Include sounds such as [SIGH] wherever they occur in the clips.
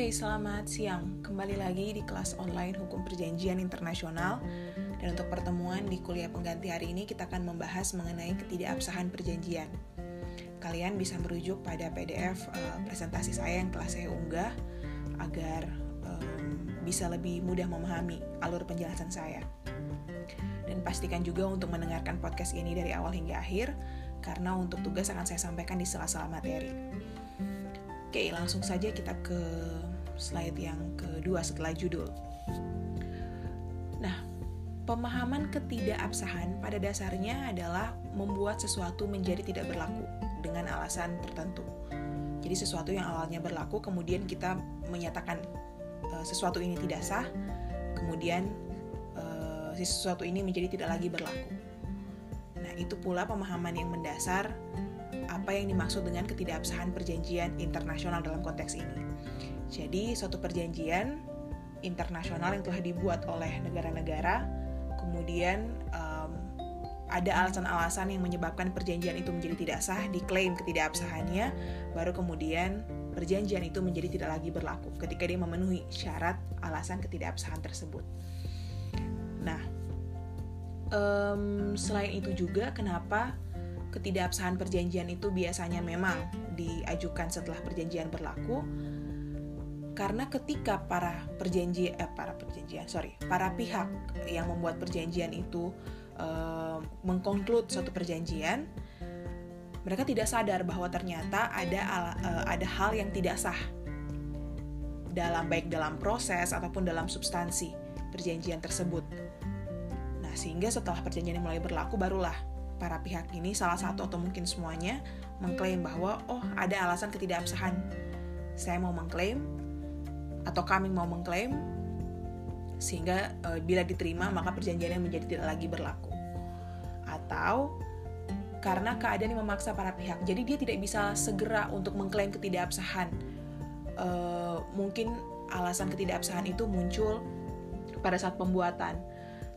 Oke, selamat siang. Kembali lagi di kelas online Hukum Perjanjian Internasional. Dan untuk pertemuan di kuliah pengganti hari ini kita akan membahas mengenai ketidakabsahan perjanjian. Kalian bisa merujuk pada PDF uh, eh, presentasi saya yang telah saya unggah agar um, bisa lebih mudah memahami alur penjelasan saya. Dan pastikan juga untuk mendengarkan podcast ini dari awal hingga akhir, karena untuk tugas akan saya sampaikan di sela-sela materi. Oke, langsung saja kita ke slide yang kedua setelah judul. Nah, pemahaman ketidakabsahan pada dasarnya adalah membuat sesuatu menjadi tidak berlaku dengan alasan tertentu. Jadi sesuatu yang awalnya berlaku kemudian kita menyatakan uh, sesuatu ini tidak sah, kemudian uh, sesuatu ini menjadi tidak lagi berlaku. Nah, itu pula pemahaman yang mendasar apa yang dimaksud dengan ketidakabsahan perjanjian internasional dalam konteks ini. Jadi, suatu perjanjian internasional yang telah dibuat oleh negara-negara, kemudian um, ada alasan-alasan yang menyebabkan perjanjian itu menjadi tidak sah, diklaim ketidakabsahannya, baru kemudian perjanjian itu menjadi tidak lagi berlaku ketika dia memenuhi syarat alasan ketidakabsahan tersebut. Nah, um, selain itu juga kenapa ketidakabsahan perjanjian itu biasanya memang diajukan setelah perjanjian berlaku karena ketika para perjanji eh, para perjanjian sorry para pihak yang membuat perjanjian itu eh, mengkonklud suatu perjanjian mereka tidak sadar bahwa ternyata ada eh, ada hal yang tidak sah dalam baik dalam proses ataupun dalam substansi perjanjian tersebut. Nah, sehingga setelah perjanjian mulai berlaku barulah para pihak ini salah satu atau mungkin semuanya mengklaim bahwa oh ada alasan ketidakabsahan. Saya mau mengklaim atau kami mau mengklaim sehingga e, bila diterima maka perjanjiannya menjadi tidak lagi berlaku. Atau karena keadaan yang memaksa para pihak. Jadi dia tidak bisa segera untuk mengklaim ketidakabsahan. E, mungkin alasan ketidakabsahan itu muncul pada saat pembuatan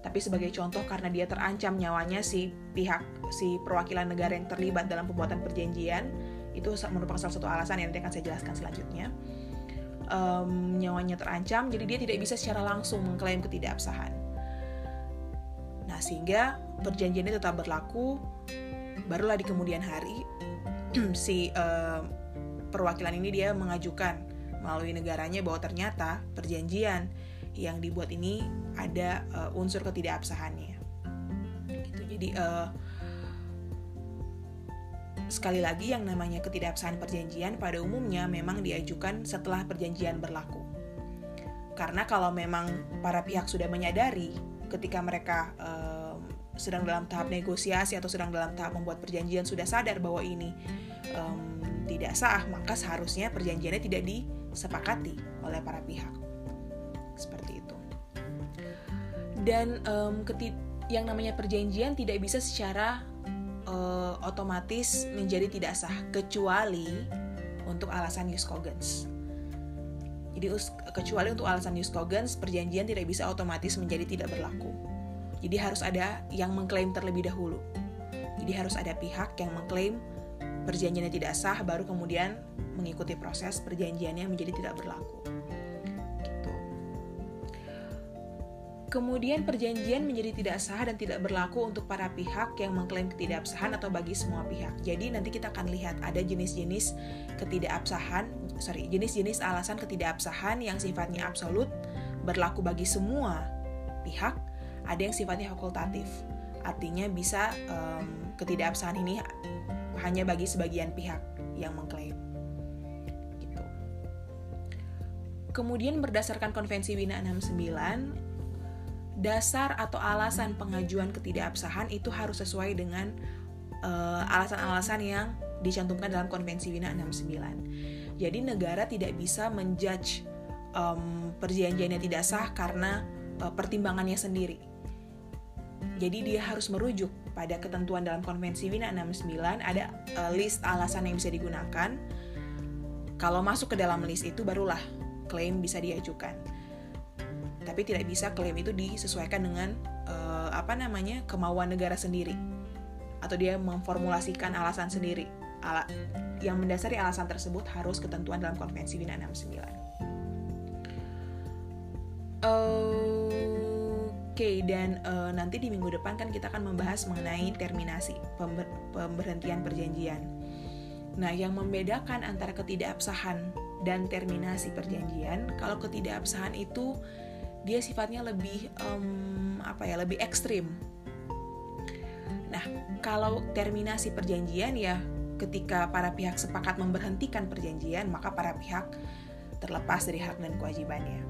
tapi sebagai contoh karena dia terancam nyawanya si pihak si perwakilan negara yang terlibat dalam pembuatan perjanjian itu merupakan salah satu alasan yang nanti akan saya jelaskan selanjutnya. Um, nyawanya terancam jadi dia tidak bisa secara langsung mengklaim ketidakabsahan. Nah sehingga perjanjiannya tetap berlaku. Barulah di kemudian hari [CLEARS THROAT] si um, perwakilan ini dia mengajukan melalui negaranya bahwa ternyata perjanjian yang dibuat ini ada uh, unsur ketidakabsahannya. Gitu. Jadi uh, sekali lagi yang namanya ketidakabsahan perjanjian pada umumnya memang diajukan setelah perjanjian berlaku. Karena kalau memang para pihak sudah menyadari ketika mereka uh, sedang dalam tahap negosiasi atau sedang dalam tahap membuat perjanjian sudah sadar bahwa ini um, tidak sah maka seharusnya perjanjiannya tidak disepakati oleh para pihak seperti itu dan um, yang namanya perjanjian tidak bisa secara uh, otomatis menjadi tidak sah kecuali untuk alasan jus. Jadi kecuali untuk alasan jus perjanjian tidak bisa otomatis menjadi tidak berlaku. Jadi harus ada yang mengklaim terlebih dahulu. Jadi harus ada pihak yang mengklaim perjanjiannya tidak sah baru kemudian mengikuti proses perjanjiannya menjadi tidak berlaku. Kemudian perjanjian menjadi tidak sah dan tidak berlaku untuk para pihak yang mengklaim ketidakabsahan atau bagi semua pihak. Jadi nanti kita akan lihat ada jenis-jenis ketidakabsahan, sorry, jenis-jenis alasan ketidakabsahan yang sifatnya absolut berlaku bagi semua pihak, ada yang sifatnya fakultatif. Artinya bisa um, ketidakabsahan ini hanya bagi sebagian pihak yang mengklaim. Gitu. Kemudian berdasarkan Konvensi Wina 69, dasar atau alasan pengajuan ketidakabsahan itu harus sesuai dengan uh, alasan-alasan uh, yang dicantumkan dalam Konvensi Wina 69. Jadi negara tidak bisa menjudge um, perjanjiannya tidak sah karena uh, pertimbangannya sendiri. Jadi dia harus merujuk pada ketentuan dalam Konvensi Wina 69 ada uh, list alasan yang bisa digunakan. Kalau masuk ke dalam list itu barulah klaim bisa diajukan tapi tidak bisa klaim itu disesuaikan dengan uh, apa namanya kemauan negara sendiri. Atau dia memformulasikan alasan sendiri. Ala yang mendasari alasan tersebut harus ketentuan dalam konvensi Wina 69 Oke, okay, dan uh, nanti di minggu depan kan kita akan membahas mengenai terminasi, pember pemberhentian perjanjian. Nah, yang membedakan antara ketidakabsahan dan terminasi perjanjian, kalau ketidakabsahan itu dia sifatnya lebih um, apa ya, lebih ekstrim. Nah, kalau terminasi perjanjian ya ketika para pihak sepakat memberhentikan perjanjian, maka para pihak terlepas dari hak dan kewajibannya.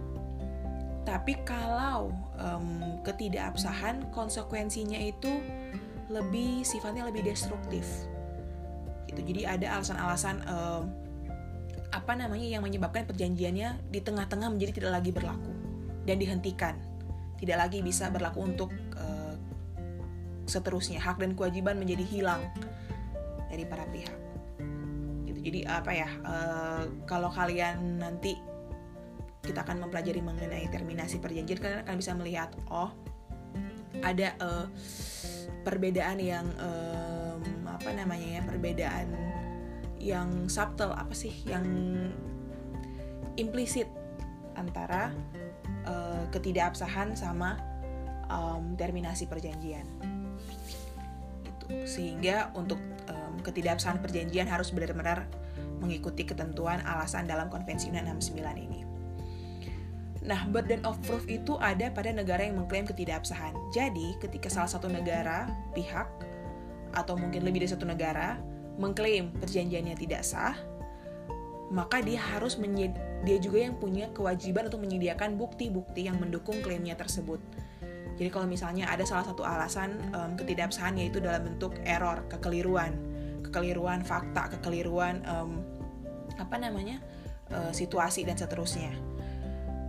Tapi kalau um, ketidakabsahan, konsekuensinya itu lebih sifatnya lebih destruktif. Gitu. Jadi ada alasan-alasan um, apa namanya yang menyebabkan perjanjiannya di tengah-tengah menjadi tidak lagi berlaku dan dihentikan, tidak lagi bisa berlaku untuk uh, seterusnya. Hak dan kewajiban menjadi hilang dari para pihak. Gitu. Jadi apa ya? Uh, kalau kalian nanti kita akan mempelajari mengenai terminasi perjanjian, kalian akan bisa melihat, oh ada uh, perbedaan yang um, apa namanya ya perbedaan yang subtle apa sih yang implisit antara uh, ketidakabsahan sama um, terminasi perjanjian itu sehingga untuk um, ketidakabsahan perjanjian harus benar-benar mengikuti ketentuan alasan dalam konvensi UNED 69 ini. Nah, burden of proof itu ada pada negara yang mengklaim ketidakabsahan. Jadi, ketika salah satu negara, pihak, atau mungkin lebih dari satu negara, mengklaim perjanjiannya tidak sah, maka dia harus dia juga yang punya kewajiban untuk menyediakan bukti-bukti yang mendukung klaimnya tersebut. Jadi kalau misalnya ada salah satu alasan um, ketidakabsahan yaitu dalam bentuk error, kekeliruan, kekeliruan fakta, kekeliruan um, apa namanya uh, situasi dan seterusnya.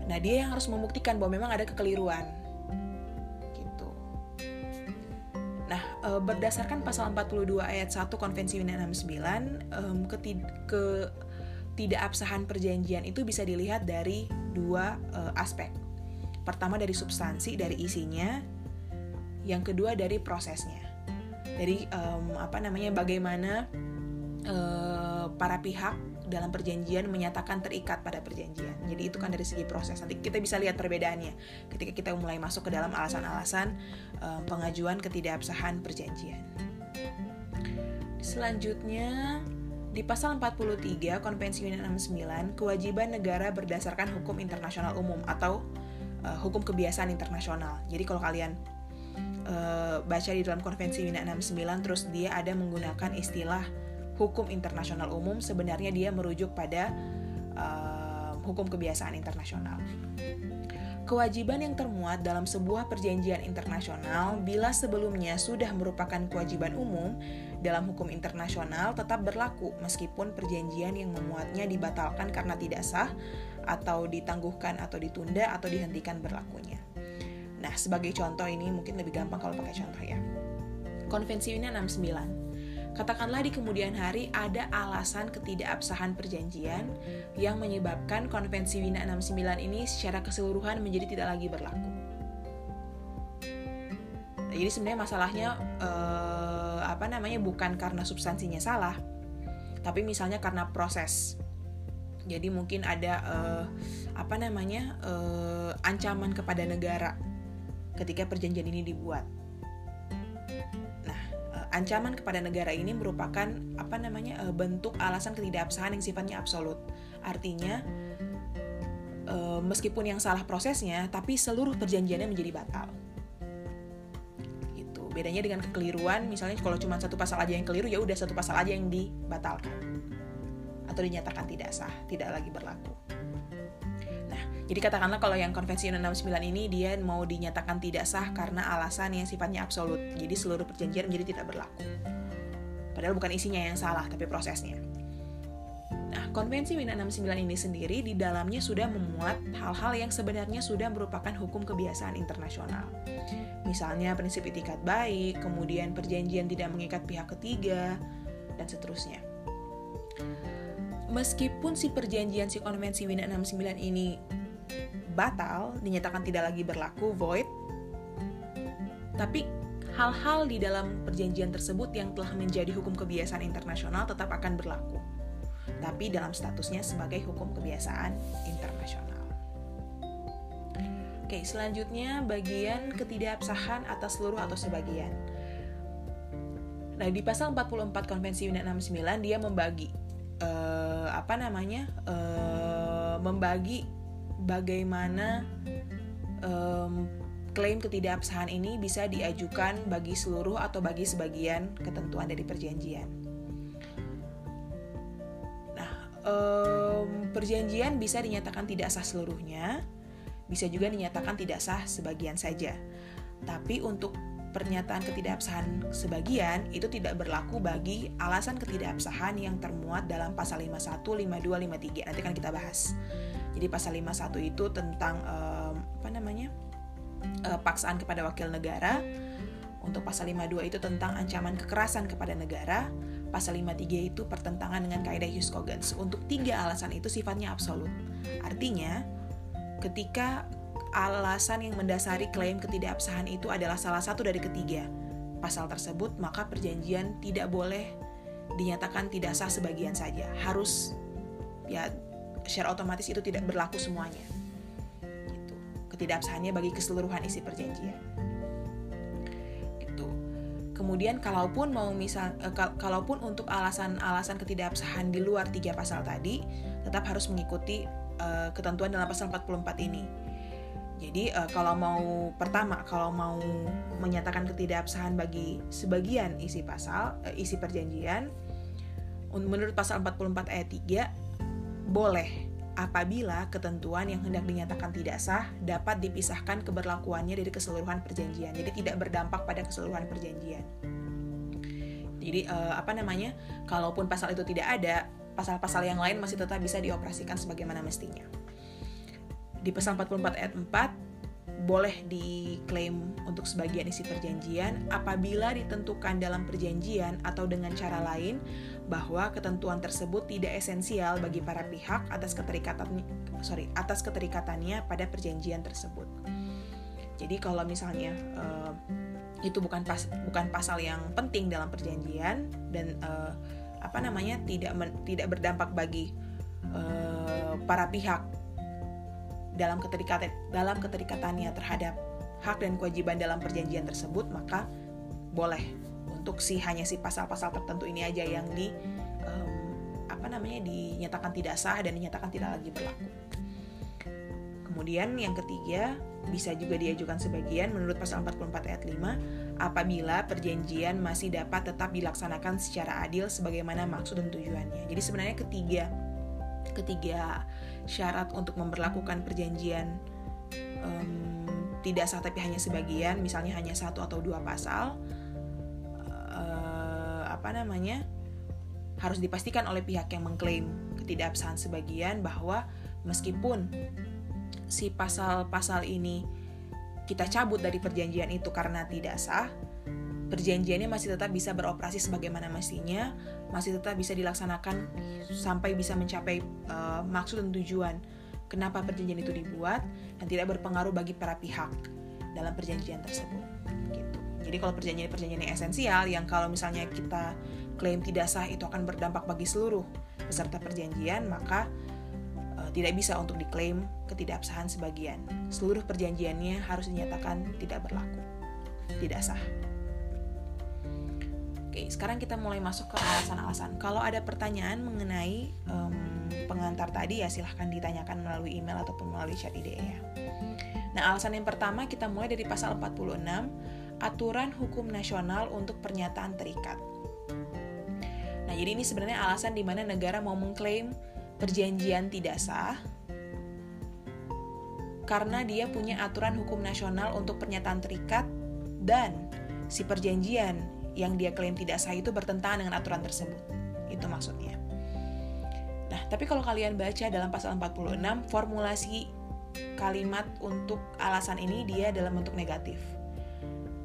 Nah, dia yang harus membuktikan bahwa memang ada kekeliruan. Gitu. Nah, e, berdasarkan pasal 42 ayat 1 Konvensi Wien 69, um, ke tidak absahan perjanjian itu bisa dilihat dari dua uh, aspek. Pertama dari substansi, dari isinya. Yang kedua dari prosesnya. Dari um, apa namanya bagaimana uh, para pihak dalam perjanjian menyatakan terikat pada perjanjian. Jadi itu kan dari segi proses. Nanti kita bisa lihat perbedaannya ketika kita mulai masuk ke dalam alasan-alasan um, pengajuan ketidakabsahan perjanjian. Selanjutnya di pasal 43 Konvensi UNED 69, kewajiban negara berdasarkan hukum internasional umum atau uh, hukum kebiasaan internasional. Jadi kalau kalian uh, baca di dalam Konvensi UNED 69 terus dia ada menggunakan istilah hukum internasional umum sebenarnya dia merujuk pada uh, hukum kebiasaan internasional. Kewajiban yang termuat dalam sebuah perjanjian internasional bila sebelumnya sudah merupakan kewajiban umum dalam hukum internasional tetap berlaku meskipun perjanjian yang memuatnya dibatalkan karena tidak sah atau ditangguhkan atau ditunda atau dihentikan berlakunya. Nah, sebagai contoh ini mungkin lebih gampang kalau pakai contoh ya. Konvensi UNED 69 Katakanlah di kemudian hari ada alasan ketidakabsahan perjanjian yang menyebabkan konvensi Wina 69 ini secara keseluruhan menjadi tidak lagi berlaku. Nah, jadi sebenarnya masalahnya eh, apa namanya bukan karena substansinya salah, tapi misalnya karena proses. Jadi mungkin ada eh, apa namanya eh, ancaman kepada negara ketika perjanjian ini dibuat ancaman kepada negara ini merupakan apa namanya uh, bentuk alasan ketidakabsahan yang sifatnya absolut. Artinya uh, meskipun yang salah prosesnya, tapi seluruh perjanjiannya menjadi batal. Bedanya dengan kekeliruan, misalnya kalau cuma satu pasal aja yang keliru, ya udah satu pasal aja yang dibatalkan atau dinyatakan tidak sah, tidak lagi berlaku. Jadi katakanlah kalau yang konvensi UNED 69 ini dia mau dinyatakan tidak sah karena alasan yang sifatnya absolut. Jadi seluruh perjanjian menjadi tidak berlaku. Padahal bukan isinya yang salah, tapi prosesnya. Konvensi UNED 69 ini sendiri di dalamnya sudah memuat hal-hal yang sebenarnya sudah merupakan hukum kebiasaan internasional. Misalnya prinsip itikat baik, kemudian perjanjian tidak mengikat pihak ketiga, dan seterusnya meskipun si perjanjian si konvensi Wina 69 ini batal, dinyatakan tidak lagi berlaku, void. Tapi hal-hal di dalam perjanjian tersebut yang telah menjadi hukum kebiasaan internasional tetap akan berlaku. Tapi dalam statusnya sebagai hukum kebiasaan internasional. Oke, selanjutnya bagian ketidakabsahan atas seluruh atau sebagian. Nah, di pasal 44 Konvensi UNED 69 dia membagi uh, apa namanya? Uh, membagi bagaimana um, klaim ketidakabsahan ini bisa diajukan bagi seluruh atau bagi sebagian ketentuan dari perjanjian. Um, perjanjian bisa dinyatakan tidak sah seluruhnya, bisa juga dinyatakan tidak sah sebagian saja. Tapi untuk pernyataan ketidakabsahan sebagian itu tidak berlaku bagi alasan ketidakabsahan yang termuat dalam pasal 51, 52, 53. Nanti kan kita bahas. Jadi pasal 51 itu tentang um, apa namanya? Uh, paksaan kepada wakil negara. Untuk pasal 52 itu tentang ancaman kekerasan kepada negara. Pasal 53 itu pertentangan dengan kaidah jus cogens. Untuk tiga alasan itu sifatnya absolut. Artinya, ketika alasan yang mendasari klaim ketidakabsahan itu adalah salah satu dari ketiga pasal tersebut, maka perjanjian tidak boleh dinyatakan tidak sah sebagian saja. Harus ya secara otomatis itu tidak berlaku semuanya. Gitu. Ketidakabsahannya bagi keseluruhan isi perjanjian. Kemudian kalaupun mau misal eh, kalaupun untuk alasan-alasan ketidakabsahan di luar tiga pasal tadi, tetap harus mengikuti uh, ketentuan dalam pasal 44 ini. Jadi uh, kalau mau pertama kalau mau menyatakan ketidakabsahan bagi sebagian isi pasal isi perjanjian menurut pasal 44 ayat 3 boleh apabila ketentuan yang hendak dinyatakan tidak sah dapat dipisahkan keberlakuannya dari keseluruhan perjanjian. Jadi tidak berdampak pada keseluruhan perjanjian. Jadi uh, apa namanya? Kalaupun pasal itu tidak ada, pasal-pasal yang lain masih tetap bisa dioperasikan sebagaimana mestinya. Di pasal 44 ayat 4 boleh diklaim untuk sebagian isi perjanjian apabila ditentukan dalam perjanjian atau dengan cara lain bahwa ketentuan tersebut tidak esensial bagi para pihak atas keterikatan sorry atas keterikatannya pada perjanjian tersebut. Jadi kalau misalnya uh, itu bukan pas bukan pasal yang penting dalam perjanjian dan uh, apa namanya tidak tidak berdampak bagi uh, para pihak dalam keterikatan dalam keterikatannya terhadap hak dan kewajiban dalam perjanjian tersebut maka boleh untuk si hanya si pasal-pasal tertentu ini aja yang di um, apa namanya dinyatakan tidak sah dan dinyatakan tidak lagi berlaku. Kemudian yang ketiga, bisa juga diajukan sebagian menurut pasal 44 ayat 5 apabila perjanjian masih dapat tetap dilaksanakan secara adil sebagaimana maksud dan tujuannya. Jadi sebenarnya ketiga ketiga syarat untuk memperlakukan perjanjian um, tidak sah tapi hanya sebagian, misalnya hanya satu atau dua pasal, uh, apa namanya harus dipastikan oleh pihak yang mengklaim ketidakabsahan sebagian bahwa meskipun si pasal-pasal ini kita cabut dari perjanjian itu karena tidak sah, perjanjiannya masih tetap bisa beroperasi sebagaimana mestinya, masih tetap bisa dilaksanakan sampai bisa mencapai uh, maksud dan tujuan kenapa perjanjian itu dibuat dan tidak berpengaruh bagi para pihak dalam perjanjian tersebut. Gitu. Jadi kalau perjanjian-perjanjian yang esensial yang kalau misalnya kita klaim tidak sah itu akan berdampak bagi seluruh peserta perjanjian, maka tidak bisa untuk diklaim ketidakabsahan sebagian. Seluruh perjanjiannya harus dinyatakan tidak berlaku, tidak sah. Oke, sekarang kita mulai masuk ke alasan-alasan. Kalau ada pertanyaan mengenai um, pengantar tadi ya silahkan ditanyakan melalui email ataupun melalui chat IDE ya. Nah, alasan yang pertama kita mulai dari pasal 46, aturan hukum nasional untuk pernyataan terikat. Nah, jadi ini sebenarnya alasan di mana negara mau mengklaim perjanjian tidak sah karena dia punya aturan hukum nasional untuk pernyataan terikat dan si perjanjian yang dia klaim tidak sah itu bertentangan dengan aturan tersebut. Itu maksudnya. Nah, tapi kalau kalian baca dalam pasal 46, formulasi kalimat untuk alasan ini dia dalam bentuk negatif.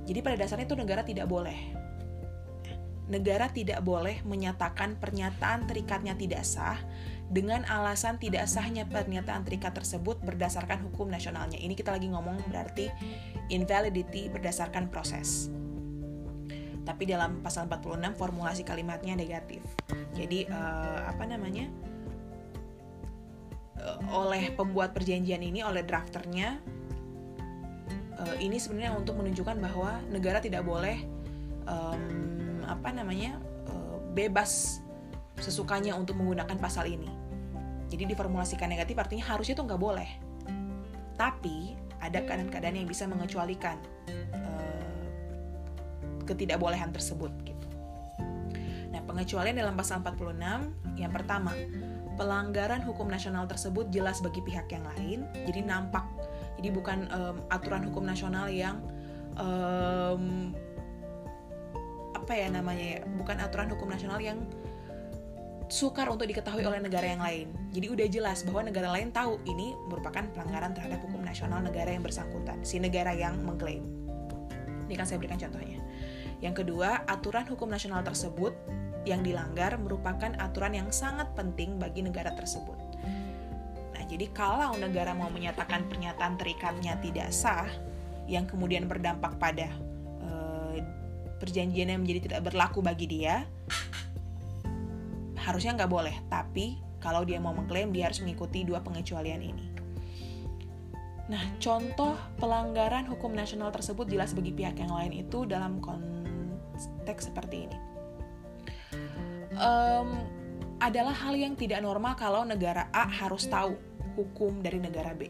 Jadi pada dasarnya itu negara tidak boleh negara tidak boleh menyatakan pernyataan terikatnya tidak sah dengan alasan tidak sahnya pernyataan terikat tersebut berdasarkan hukum nasionalnya. Ini kita lagi ngomong berarti invalidity berdasarkan proses. Tapi dalam pasal 46 formulasi kalimatnya negatif. Jadi uh, apa namanya? Uh, oleh pembuat perjanjian ini oleh drafternya uh, ini sebenarnya untuk menunjukkan bahwa negara tidak boleh um, apa namanya uh, bebas sesukanya untuk menggunakan pasal ini. Jadi diformulasikan negatif artinya harusnya itu nggak boleh. Tapi ada keadaan-keadaan yang bisa mengecualikan ketidakbolehan tersebut gitu. Nah, pengecualian dalam pasal 46 yang pertama, pelanggaran hukum nasional tersebut jelas bagi pihak yang lain, jadi nampak. Jadi bukan um, aturan hukum nasional yang um, apa ya namanya ya, bukan aturan hukum nasional yang sukar untuk diketahui oleh negara yang lain. Jadi udah jelas bahwa negara lain tahu ini merupakan pelanggaran terhadap hukum nasional negara yang bersangkutan, si negara yang mengklaim. Ini kan saya berikan contohnya. Yang kedua, aturan hukum nasional tersebut yang dilanggar merupakan aturan yang sangat penting bagi negara tersebut. Nah, jadi kalau negara mau menyatakan pernyataan terikatnya tidak sah, yang kemudian berdampak pada e, perjanjian yang menjadi tidak berlaku bagi dia, harusnya nggak boleh tapi kalau dia mau mengklaim dia harus mengikuti dua pengecualian ini nah contoh pelanggaran hukum nasional tersebut jelas bagi pihak yang lain itu dalam konteks seperti ini um, adalah hal yang tidak normal kalau negara A harus tahu hukum dari negara B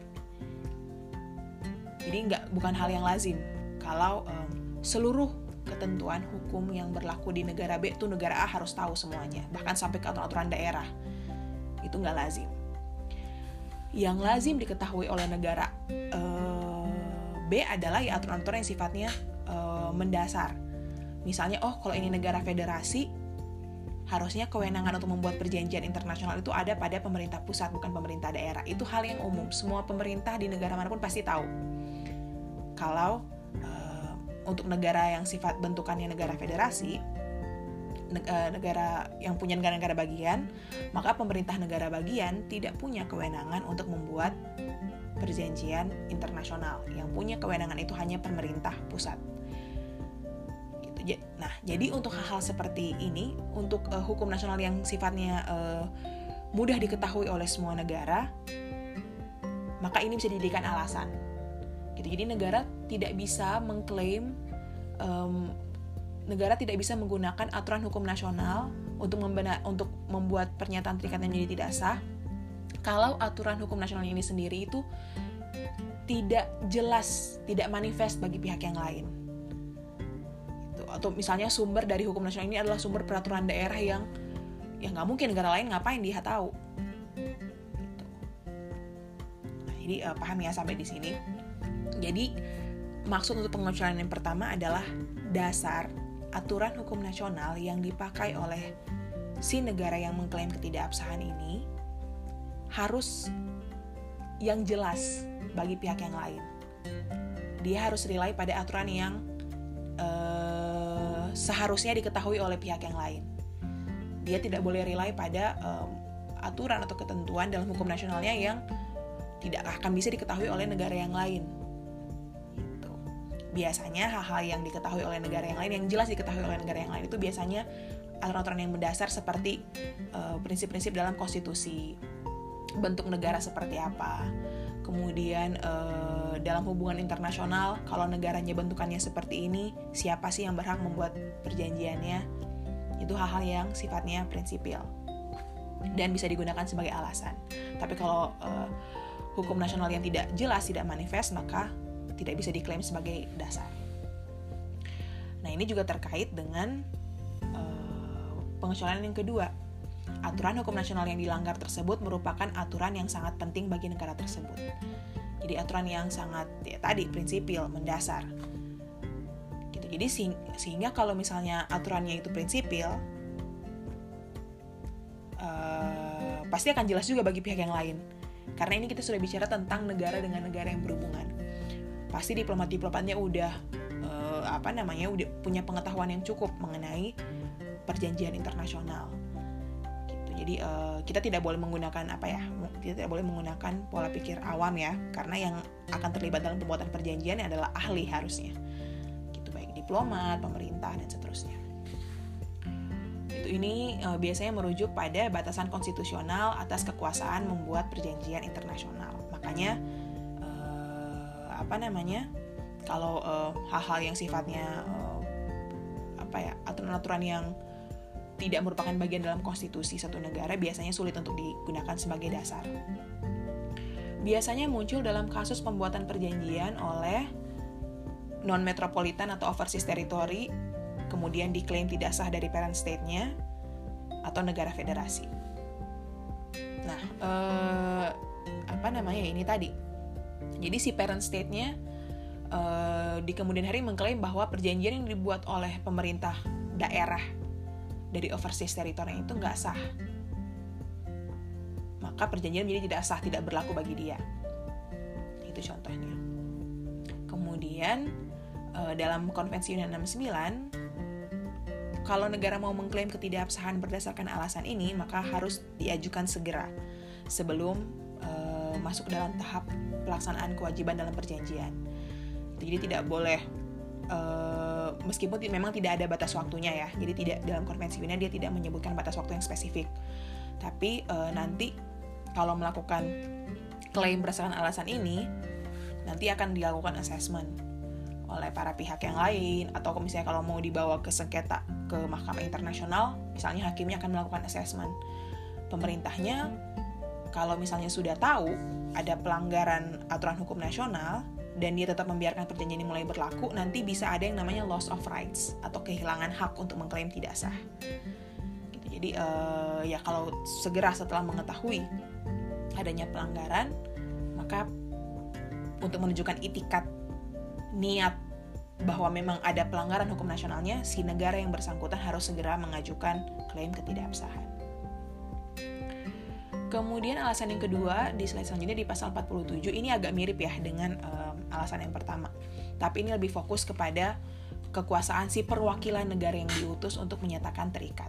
jadi nggak bukan hal yang lazim kalau um, seluruh ketentuan hukum yang berlaku di negara B itu negara A harus tahu semuanya, bahkan sampai ke aturan-aturan daerah. Itu nggak lazim. Yang lazim diketahui oleh negara uh, B adalah ya aturan-aturan yang sifatnya uh, mendasar. Misalnya, oh kalau ini negara federasi, harusnya kewenangan untuk membuat perjanjian internasional itu ada pada pemerintah pusat, bukan pemerintah daerah. Itu hal yang umum. Semua pemerintah di negara mana pun pasti tahu. Kalau untuk negara yang sifat bentukannya negara federasi, eh, negara yang punya negara-negara bagian, maka pemerintah negara bagian tidak punya kewenangan untuk membuat perjanjian internasional. Yang punya kewenangan itu hanya pemerintah pusat. Gitu. Nah, jadi untuk hal-hal seperti ini, untuk uh, hukum nasional yang sifatnya uh, mudah diketahui oleh semua negara, maka ini bisa dijadikan alasan gitu jadi negara tidak bisa mengklaim um, negara tidak bisa menggunakan aturan hukum nasional untuk membenar, untuk membuat pernyataan terikat yang menjadi tidak sah kalau aturan hukum nasional ini sendiri itu tidak jelas, tidak manifest bagi pihak yang lain. Atau misalnya sumber dari hukum nasional ini adalah sumber peraturan daerah yang ya nggak mungkin negara lain ngapain dia tahu. Gitu. Nah, jadi uh, paham ya sampai di sini. Jadi maksud untuk pengecualian yang pertama adalah dasar aturan hukum nasional yang dipakai oleh si negara yang mengklaim ketidakabsahan ini harus yang jelas bagi pihak yang lain. Dia harus rely pada aturan yang uh, seharusnya diketahui oleh pihak yang lain. Dia tidak boleh rely pada um, aturan atau ketentuan dalam hukum nasionalnya yang tidak akan bisa diketahui oleh negara yang lain biasanya hal-hal yang diketahui oleh negara yang lain yang jelas diketahui oleh negara yang lain itu biasanya aturan-aturan yang mendasar seperti eh, prinsip-prinsip uh, dalam konstitusi bentuk negara seperti apa kemudian uh, dalam hubungan internasional kalau negaranya bentukannya seperti ini siapa sih yang berhak membuat perjanjiannya itu hal-hal yang sifatnya prinsipil dan bisa digunakan sebagai alasan tapi kalau uh, hukum nasional yang tidak jelas tidak manifest maka tidak bisa diklaim sebagai dasar. Nah, ini juga terkait dengan uh, pengecualian yang kedua. Aturan hukum nasional yang dilanggar tersebut merupakan aturan yang sangat penting bagi negara tersebut. Jadi aturan yang sangat ya tadi prinsipil, mendasar. Gitu. Jadi sehingga kalau misalnya aturannya itu prinsipil, uh, pasti akan jelas juga bagi pihak yang lain. Karena ini kita sudah bicara tentang negara dengan negara yang berhubungan pasti diplomat-diplomatnya udah uh, apa namanya udah punya pengetahuan yang cukup mengenai perjanjian internasional jadi uh, kita tidak boleh menggunakan apa ya kita tidak boleh menggunakan pola pikir awam ya. Karena yang akan terlibat dalam pembuatan perjanjian adalah ahli harusnya. Gitu baik diplomat pemerintah dan seterusnya. Itu ini uh, biasanya merujuk pada batasan konstitusional atas kekuasaan membuat perjanjian internasional. Makanya apa namanya kalau uh, hal-hal yang sifatnya uh, apa ya aturan-aturan yang tidak merupakan bagian dalam konstitusi satu negara biasanya sulit untuk digunakan sebagai dasar. Biasanya muncul dalam kasus pembuatan perjanjian oleh non metropolitan atau overseas territory, kemudian diklaim tidak sah dari parent state-nya atau negara federasi. Nah, eh, apa namanya ini tadi? Jadi si parent state-nya eh, di kemudian hari mengklaim bahwa perjanjian yang dibuat oleh pemerintah daerah dari overseas territory itu nggak sah. Maka perjanjian menjadi tidak sah, tidak berlaku bagi dia. Itu contohnya. Kemudian eh, dalam Konvensi UNED 69 kalau negara mau mengklaim ketidakabsahan berdasarkan alasan ini, maka harus diajukan segera sebelum uh, masuk dalam tahap pelaksanaan kewajiban dalam perjanjian. Jadi tidak boleh uh, meskipun memang tidak ada batas waktunya ya. Jadi tidak dalam konvensi UNED dia tidak menyebutkan batas waktu yang spesifik. Tapi uh, nanti kalau melakukan klaim berdasarkan alasan ini, nanti akan dilakukan assessment oleh para pihak yang lain atau misalnya kalau mau dibawa ke sengketa ke mahkamah internasional, misalnya hakimnya akan melakukan assessment. Pemerintahnya kalau misalnya sudah tahu ada pelanggaran aturan hukum nasional, dan dia tetap membiarkan perjanjian ini mulai berlaku, nanti bisa ada yang namanya loss of rights atau kehilangan hak untuk mengklaim tidak sah. Gitu. Jadi uh, ya kalau segera setelah mengetahui adanya pelanggaran, maka untuk menunjukkan itikat niat bahwa memang ada pelanggaran hukum nasionalnya, si negara yang bersangkutan harus segera mengajukan klaim ketidakabsahan. Kemudian alasan yang kedua di slide selanjutnya di pasal 47 ini agak mirip ya dengan um, alasan yang pertama. Tapi ini lebih fokus kepada kekuasaan si perwakilan negara yang diutus untuk menyatakan terikat.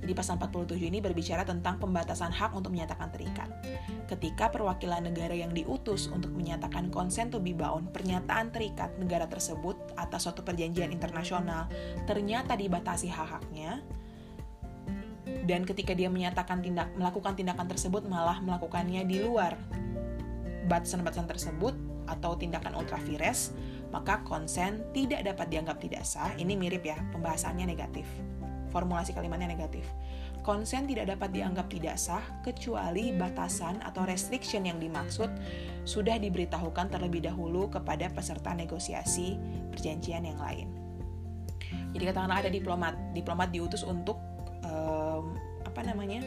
Jadi pasal 47 ini berbicara tentang pembatasan hak untuk menyatakan terikat. Ketika perwakilan negara yang diutus untuk menyatakan consent to be bound, pernyataan terikat negara tersebut atas suatu perjanjian internasional ternyata dibatasi hak-haknya, dan ketika dia menyatakan tindak melakukan tindakan tersebut malah melakukannya di luar batasan-batasan tersebut atau tindakan ultra vires, maka konsen tidak dapat dianggap tidak sah. Ini mirip ya, pembahasannya negatif. Formulasi kalimatnya negatif. Konsen tidak dapat dianggap tidak sah kecuali batasan atau restriction yang dimaksud sudah diberitahukan terlebih dahulu kepada peserta negosiasi perjanjian yang lain. Jadi katakanlah ada diplomat, diplomat diutus untuk um, apa namanya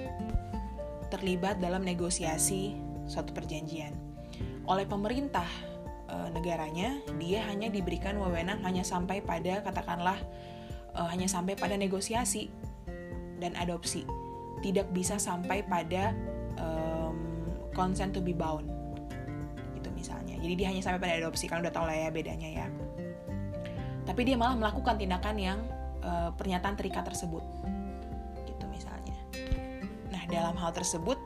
terlibat dalam negosiasi suatu perjanjian oleh pemerintah e, negaranya dia hanya diberikan wewenang hanya sampai pada katakanlah e, hanya sampai pada negosiasi dan adopsi. Tidak bisa sampai pada um, consent to be bound. Itu misalnya. Jadi dia hanya sampai pada adopsi kan udah tau lah ya bedanya ya. Tapi dia malah melakukan tindakan yang uh, pernyataan terikat tersebut. Dalam hal tersebut,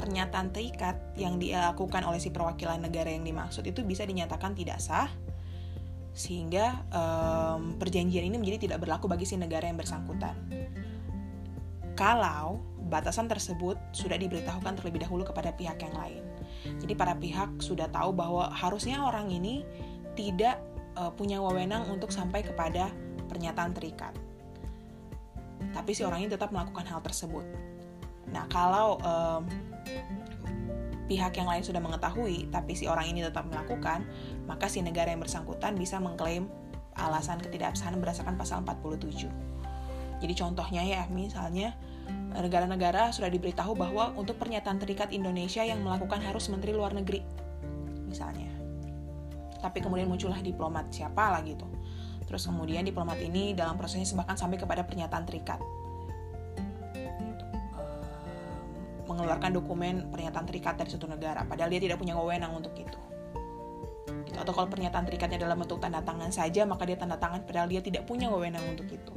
pernyataan terikat yang dilakukan oleh si perwakilan negara yang dimaksud itu bisa dinyatakan tidak sah, sehingga um, perjanjian ini menjadi tidak berlaku bagi si negara yang bersangkutan. Kalau batasan tersebut sudah diberitahukan terlebih dahulu kepada pihak yang lain, jadi para pihak sudah tahu bahwa harusnya orang ini tidak uh, punya wewenang untuk sampai kepada pernyataan terikat, tapi si orang ini tetap melakukan hal tersebut. Nah, kalau um, pihak yang lain sudah mengetahui, tapi si orang ini tetap melakukan, maka si negara yang bersangkutan bisa mengklaim alasan ketidakabsahan berdasarkan pasal 47. Jadi contohnya ya, misalnya negara-negara sudah diberitahu bahwa untuk pernyataan terikat Indonesia yang melakukan harus menteri luar negeri, misalnya. Tapi kemudian muncullah diplomat siapa lah gitu. Terus kemudian diplomat ini dalam prosesnya bahkan sampai kepada pernyataan terikat mengeluarkan dokumen pernyataan terikat dari suatu negara, padahal dia tidak punya wewenang untuk itu. Gitu. Atau kalau pernyataan terikatnya dalam bentuk tanda tangan saja, maka dia tanda tangan padahal dia tidak punya wewenang untuk itu.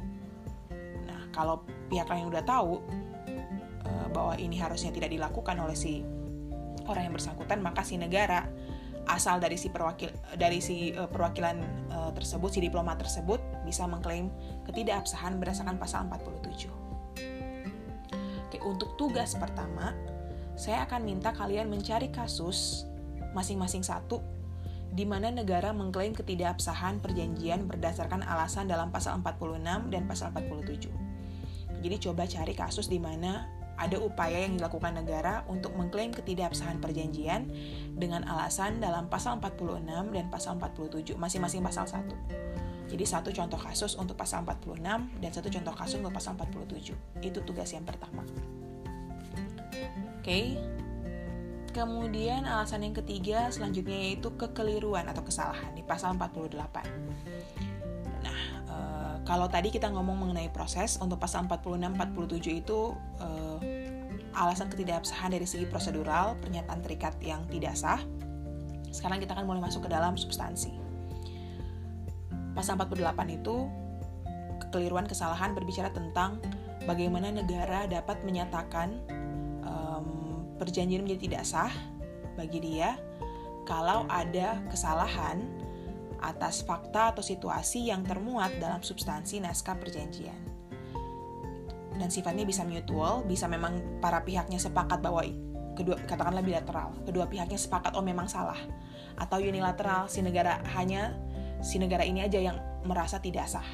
Nah, kalau pihak lain udah tahu uh, bahwa ini harusnya tidak dilakukan oleh si orang yang bersangkutan, maka si negara asal dari si perwakil dari si uh, perwakilan uh, tersebut, si diplomat tersebut bisa mengklaim ketidakabsahan berdasarkan pasal 47 untuk tugas pertama, saya akan minta kalian mencari kasus masing-masing satu di mana negara mengklaim ketidakabsahan perjanjian berdasarkan alasan dalam pasal 46 dan pasal 47. Jadi coba cari kasus di mana ada upaya yang dilakukan negara untuk mengklaim ketidakabsahan perjanjian dengan alasan dalam pasal 46 dan pasal 47, masing-masing pasal 1. Jadi satu contoh kasus untuk pasal 46 dan satu contoh kasus untuk pasal 47. Itu tugas yang pertama. Oke. Okay. Kemudian alasan yang ketiga selanjutnya yaitu kekeliruan atau kesalahan di pasal 48. Nah, e, kalau tadi kita ngomong mengenai proses untuk pasal 46 47 itu e, alasan ketidakabsahan dari segi prosedural, pernyataan terikat yang tidak sah. Sekarang kita akan mulai masuk ke dalam substansi. Pasal 48 itu kekeliruan kesalahan berbicara tentang bagaimana negara dapat menyatakan perjanjian menjadi tidak sah bagi dia kalau ada kesalahan atas fakta atau situasi yang termuat dalam substansi naskah perjanjian. Dan sifatnya bisa mutual, bisa memang para pihaknya sepakat bahwa kedua katakanlah bilateral, kedua pihaknya sepakat oh memang salah. Atau unilateral, si negara hanya si negara ini aja yang merasa tidak sah.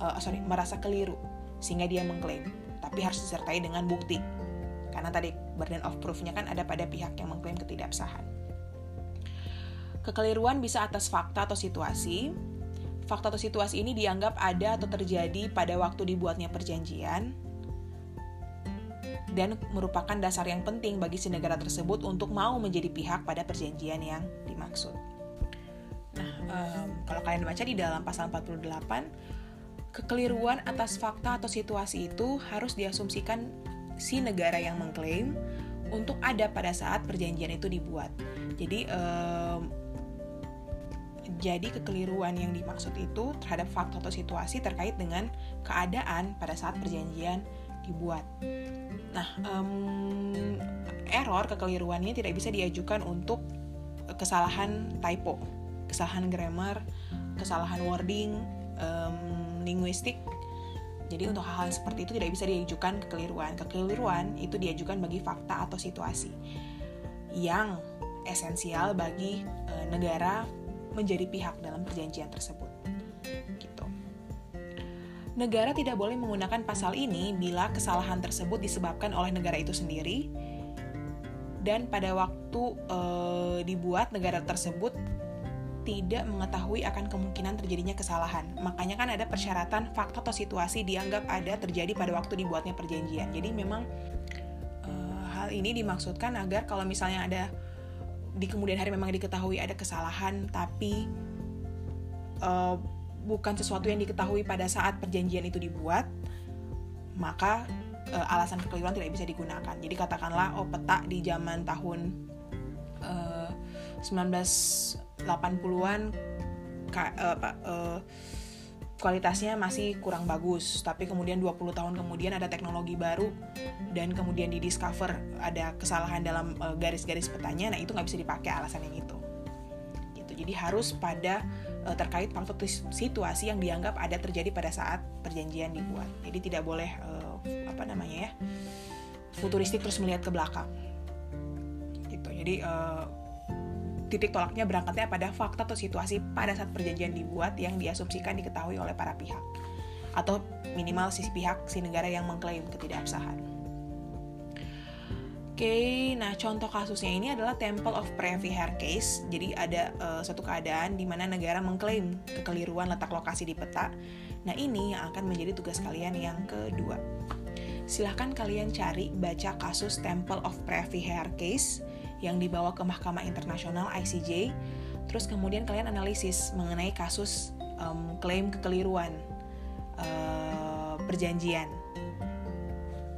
Uh, sorry, merasa keliru sehingga dia mengklaim, tapi harus disertai dengan bukti karena tadi burden of proof-nya kan ada pada pihak yang mengklaim ketidaksahan. Kekeliruan bisa atas fakta atau situasi. Fakta atau situasi ini dianggap ada atau terjadi pada waktu dibuatnya perjanjian dan merupakan dasar yang penting bagi si negara tersebut untuk mau menjadi pihak pada perjanjian yang dimaksud. Nah, um, kalau kalian baca di dalam pasal 48, kekeliruan atas fakta atau situasi itu harus diasumsikan si negara yang mengklaim untuk ada pada saat perjanjian itu dibuat. Jadi um, jadi kekeliruan yang dimaksud itu terhadap fakta atau situasi terkait dengan keadaan pada saat perjanjian dibuat. Nah, um, error kekeliruan ini tidak bisa diajukan untuk kesalahan typo, kesalahan grammar, kesalahan wording, um, linguistik jadi untuk hal-hal seperti itu tidak bisa diajukan kekeliruan. Kekeliruan itu diajukan bagi fakta atau situasi yang esensial bagi e, negara menjadi pihak dalam perjanjian tersebut. Gitu. Negara tidak boleh menggunakan pasal ini bila kesalahan tersebut disebabkan oleh negara itu sendiri dan pada waktu e, dibuat negara tersebut tidak mengetahui akan kemungkinan terjadinya kesalahan. Makanya kan ada persyaratan fakta atau situasi dianggap ada terjadi pada waktu dibuatnya perjanjian. Jadi memang e, hal ini dimaksudkan agar kalau misalnya ada di kemudian hari memang diketahui ada kesalahan tapi e, bukan sesuatu yang diketahui pada saat perjanjian itu dibuat, maka e, alasan kekeliruan tidak bisa digunakan. Jadi katakanlah oh peta di zaman tahun e, 1980-an uh, uh, kualitasnya masih kurang bagus. Tapi kemudian 20 tahun kemudian ada teknologi baru dan kemudian di discover ada kesalahan dalam uh, garis-garis petanya nah itu nggak bisa dipakai alasan yang itu. Gitu. Jadi harus pada uh, terkait faktor situasi yang dianggap ada terjadi pada saat perjanjian dibuat. Jadi tidak boleh uh, apa namanya ya futuristik terus melihat ke belakang. Gitu. Jadi uh, titik tolaknya berangkatnya pada fakta atau situasi pada saat perjanjian dibuat yang diasumsikan diketahui oleh para pihak atau minimal sisi pihak si negara yang mengklaim ketidakabsahan. Oke, nah contoh kasusnya ini adalah Temple of Privy Hair case. Jadi ada uh, suatu keadaan di mana negara mengklaim kekeliruan letak lokasi di peta. Nah ini yang akan menjadi tugas kalian yang kedua. Silahkan kalian cari baca kasus Temple of Privy Hair case yang dibawa ke Mahkamah Internasional ICJ. Terus kemudian kalian analisis mengenai kasus um, klaim kekeliruan uh, perjanjian.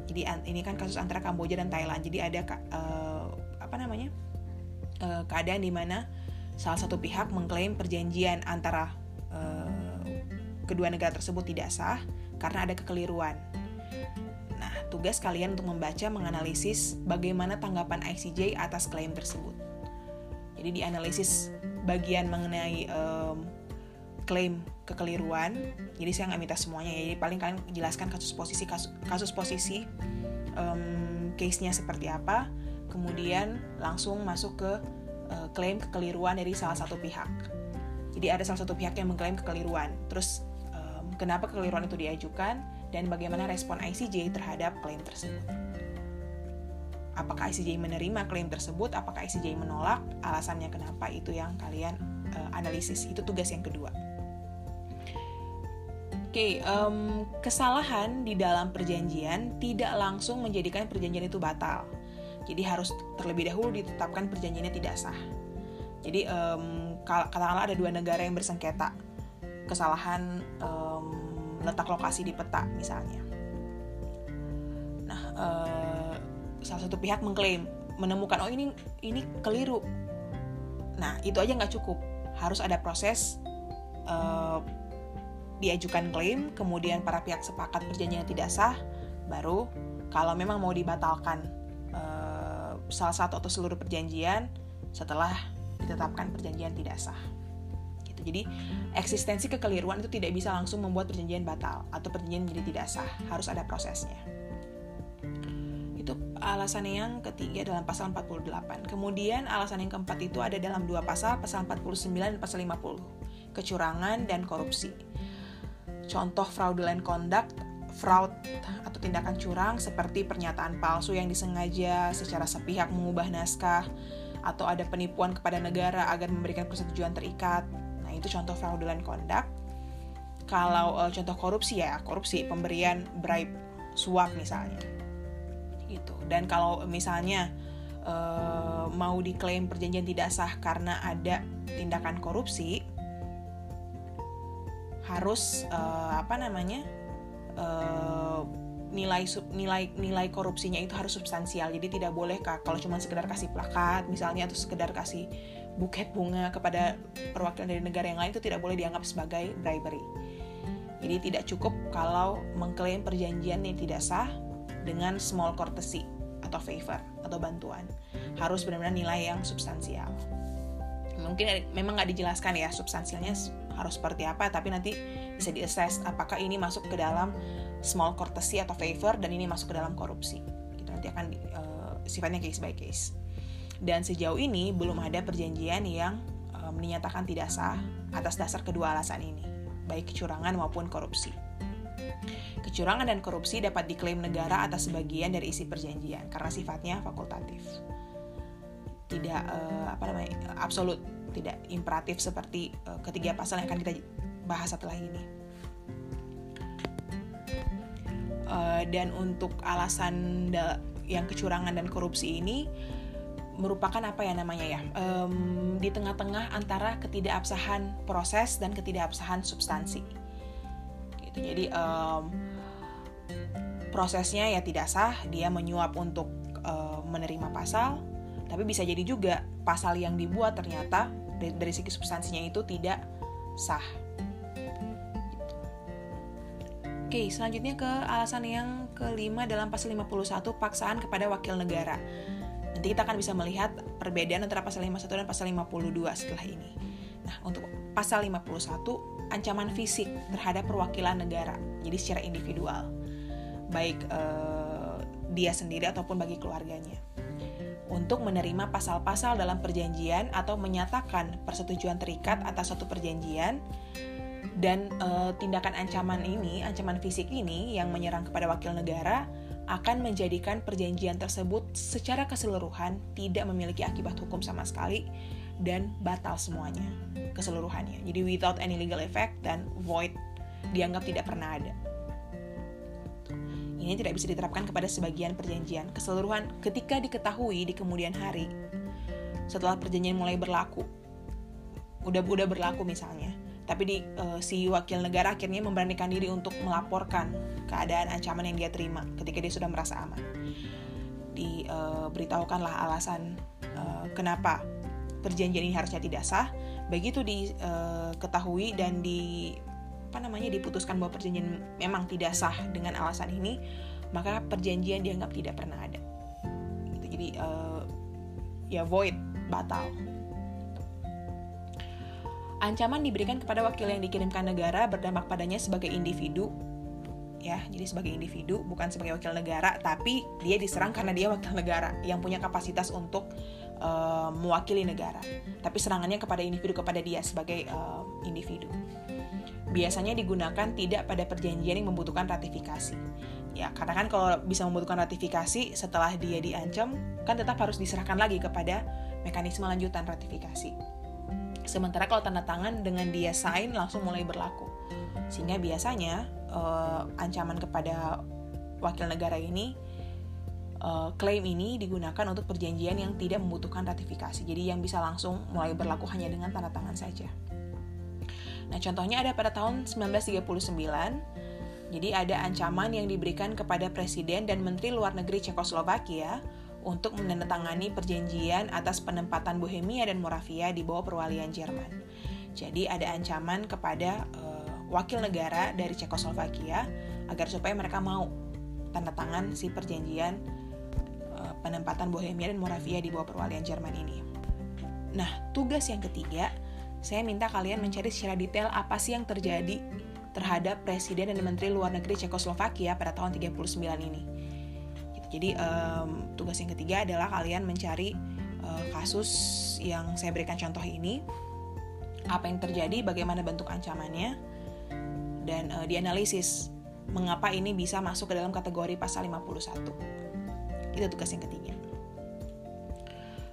Jadi ini kan kasus antara Kamboja dan Thailand. Jadi ada uh, apa namanya uh, keadaan di mana salah satu pihak mengklaim perjanjian antara uh, kedua negara tersebut tidak sah karena ada kekeliruan tugas kalian untuk membaca menganalisis bagaimana tanggapan ICJ atas klaim tersebut. Jadi dianalisis bagian mengenai um, klaim kekeliruan. Jadi saya nggak minta semuanya ya. Jadi paling kalian jelaskan kasus posisi kasus, kasus posisi um, case-nya seperti apa. Kemudian langsung masuk ke uh, klaim kekeliruan dari salah satu pihak. Jadi ada salah satu pihak yang mengklaim kekeliruan. Terus kenapa kekeliruan itu diajukan dan bagaimana respon ICJ terhadap klaim tersebut. Apakah ICJ menerima klaim tersebut? Apakah ICJ menolak? Alasannya kenapa itu yang kalian uh, analisis. Itu tugas yang kedua. Oke, okay, um, kesalahan di dalam perjanjian tidak langsung menjadikan perjanjian itu batal. Jadi harus terlebih dahulu ditetapkan perjanjiannya tidak sah. Jadi um, katakanlah ada dua negara yang bersengketa kesalahan um, letak lokasi di peta misalnya. Nah, uh, salah satu pihak mengklaim menemukan oh ini ini keliru. Nah itu aja nggak cukup, harus ada proses uh, diajukan klaim, kemudian para pihak sepakat perjanjian tidak sah, baru kalau memang mau dibatalkan uh, salah satu atau seluruh perjanjian setelah ditetapkan perjanjian tidak sah. Gitu. Jadi eksistensi kekeliruan itu tidak bisa langsung membuat perjanjian batal atau perjanjian menjadi tidak sah, harus ada prosesnya. Itu alasan yang ketiga dalam pasal 48. Kemudian alasan yang keempat itu ada dalam dua pasal, pasal 49 dan pasal 50. Kecurangan dan korupsi. Contoh fraudulent conduct, fraud atau tindakan curang seperti pernyataan palsu yang disengaja secara sepihak mengubah naskah atau ada penipuan kepada negara agar memberikan persetujuan terikat. Itu contoh fraudulent conduct. Kalau uh, contoh korupsi ya, korupsi pemberian bribe, suap misalnya. Gitu. Dan kalau misalnya uh, mau diklaim perjanjian tidak sah karena ada tindakan korupsi, harus uh, apa namanya uh, nilai sub, nilai nilai korupsinya itu harus substansial jadi tidak boleh kalau cuma sekedar kasih plakat misalnya atau sekedar kasih buket bunga kepada perwakilan dari negara yang lain itu tidak boleh dianggap sebagai bribery. Jadi tidak cukup kalau mengklaim perjanjian yang tidak sah dengan small courtesy atau favor atau bantuan. Harus benar-benar nilai yang substansial. Mungkin memang nggak dijelaskan ya substansialnya harus seperti apa tapi nanti bisa diassess apakah ini masuk ke dalam small courtesy atau favor dan ini masuk ke dalam korupsi. Gitu. Nanti akan uh, sifatnya case by case dan sejauh ini belum ada perjanjian yang uh, menyatakan tidak sah atas dasar kedua alasan ini baik kecurangan maupun korupsi Kecurangan dan korupsi dapat diklaim negara atas sebagian dari isi perjanjian karena sifatnya fakultatif. Tidak uh, apa namanya absolut tidak imperatif seperti uh, ketiga pasal yang akan kita bahas setelah ini. Dan untuk alasan yang kecurangan dan korupsi ini merupakan apa ya namanya ya um, di tengah-tengah antara ketidakabsahan proses dan ketidakabsahan substansi gitu jadi um, prosesnya ya tidak sah dia menyuap untuk uh, menerima pasal tapi bisa jadi juga pasal yang dibuat ternyata dari, segi substansinya itu tidak sah. Oke, selanjutnya ke alasan yang kelima dalam pasal 51 paksaan kepada wakil negara. Nanti kita akan bisa melihat perbedaan antara pasal 51 dan pasal 52 setelah ini. Nah, untuk pasal 51 ancaman fisik terhadap perwakilan negara, jadi secara individual. Baik eh, dia sendiri ataupun bagi keluarganya untuk menerima pasal-pasal dalam perjanjian atau menyatakan persetujuan terikat atas suatu perjanjian dan e, tindakan ancaman ini, ancaman fisik ini yang menyerang kepada wakil negara akan menjadikan perjanjian tersebut secara keseluruhan tidak memiliki akibat hukum sama sekali dan batal semuanya keseluruhannya. Jadi without any legal effect dan void dianggap tidak pernah ada ini tidak bisa diterapkan kepada sebagian perjanjian. Keseluruhan ketika diketahui di kemudian hari setelah perjanjian mulai berlaku, udah udah berlaku misalnya, tapi di uh, si wakil negara akhirnya memberanikan diri untuk melaporkan keadaan ancaman yang dia terima ketika dia sudah merasa aman. Diberitahukanlah uh, alasan uh, kenapa perjanjian ini harusnya tidak sah. Begitu diketahui dan di apa namanya diputuskan bahwa perjanjian memang tidak sah dengan alasan ini, maka perjanjian dianggap tidak pernah ada. Gitu. Jadi uh, ya void, batal. Ancaman diberikan kepada wakil yang dikirimkan negara berdampak padanya sebagai individu ya jadi sebagai individu bukan sebagai wakil negara tapi dia diserang karena dia wakil negara yang punya kapasitas untuk uh, mewakili negara, tapi serangannya kepada individu kepada dia sebagai uh, individu. Biasanya digunakan tidak pada perjanjian yang membutuhkan ratifikasi. Ya, karena kan kalau bisa membutuhkan ratifikasi setelah dia diancam, kan tetap harus diserahkan lagi kepada mekanisme lanjutan ratifikasi. Sementara kalau tanda tangan dengan dia sign langsung mulai berlaku. Sehingga biasanya uh, ancaman kepada wakil negara ini uh, klaim ini digunakan untuk perjanjian yang tidak membutuhkan ratifikasi. Jadi yang bisa langsung mulai berlaku hanya dengan tanda tangan saja. Nah, contohnya ada pada tahun 1939. Jadi ada ancaman yang diberikan kepada presiden dan menteri luar negeri Cekoslovakia untuk menandatangani perjanjian atas penempatan Bohemia dan Moravia di bawah perwalian Jerman. Jadi ada ancaman kepada uh, wakil negara dari Cekoslovakia agar supaya mereka mau tanda tangan si perjanjian penempatan Bohemia dan Moravia di bawah perwalian Jerman ini. Nah, tugas yang ketiga, saya minta kalian mencari secara detail apa sih yang terjadi terhadap Presiden dan Menteri Luar Negeri Cekoslovakia pada tahun 39 ini. Jadi, um, tugas yang ketiga adalah kalian mencari uh, kasus yang saya berikan contoh ini, apa yang terjadi, bagaimana bentuk ancamannya, dan uh, dianalisis mengapa ini bisa masuk ke dalam kategori pasal 51. Itu tugas yang ketiga.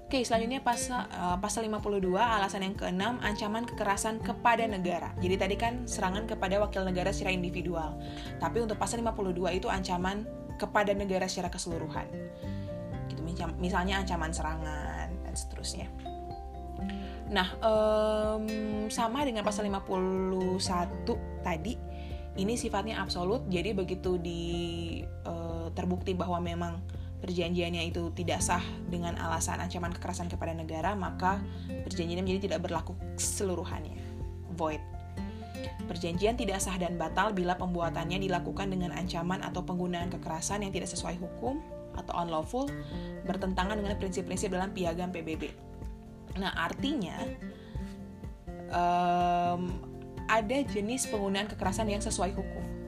Oke, selanjutnya pasal uh, pasal 52 alasan yang keenam ancaman kekerasan kepada negara. Jadi tadi kan serangan kepada wakil negara secara individual. Tapi untuk pasal 52 itu ancaman kepada negara secara keseluruhan. Gitu misalnya ancaman serangan dan seterusnya. Nah, um, sama dengan pasal 51 tadi, ini sifatnya absolut. Jadi begitu di uh, terbukti bahwa memang perjanjiannya itu tidak sah dengan alasan ancaman kekerasan kepada negara, maka perjanjiannya menjadi tidak berlaku keseluruhannya. Void. Perjanjian tidak sah dan batal bila pembuatannya dilakukan dengan ancaman atau penggunaan kekerasan yang tidak sesuai hukum atau unlawful, bertentangan dengan prinsip-prinsip dalam piagam PBB. Nah, artinya um, ada jenis penggunaan kekerasan yang sesuai hukum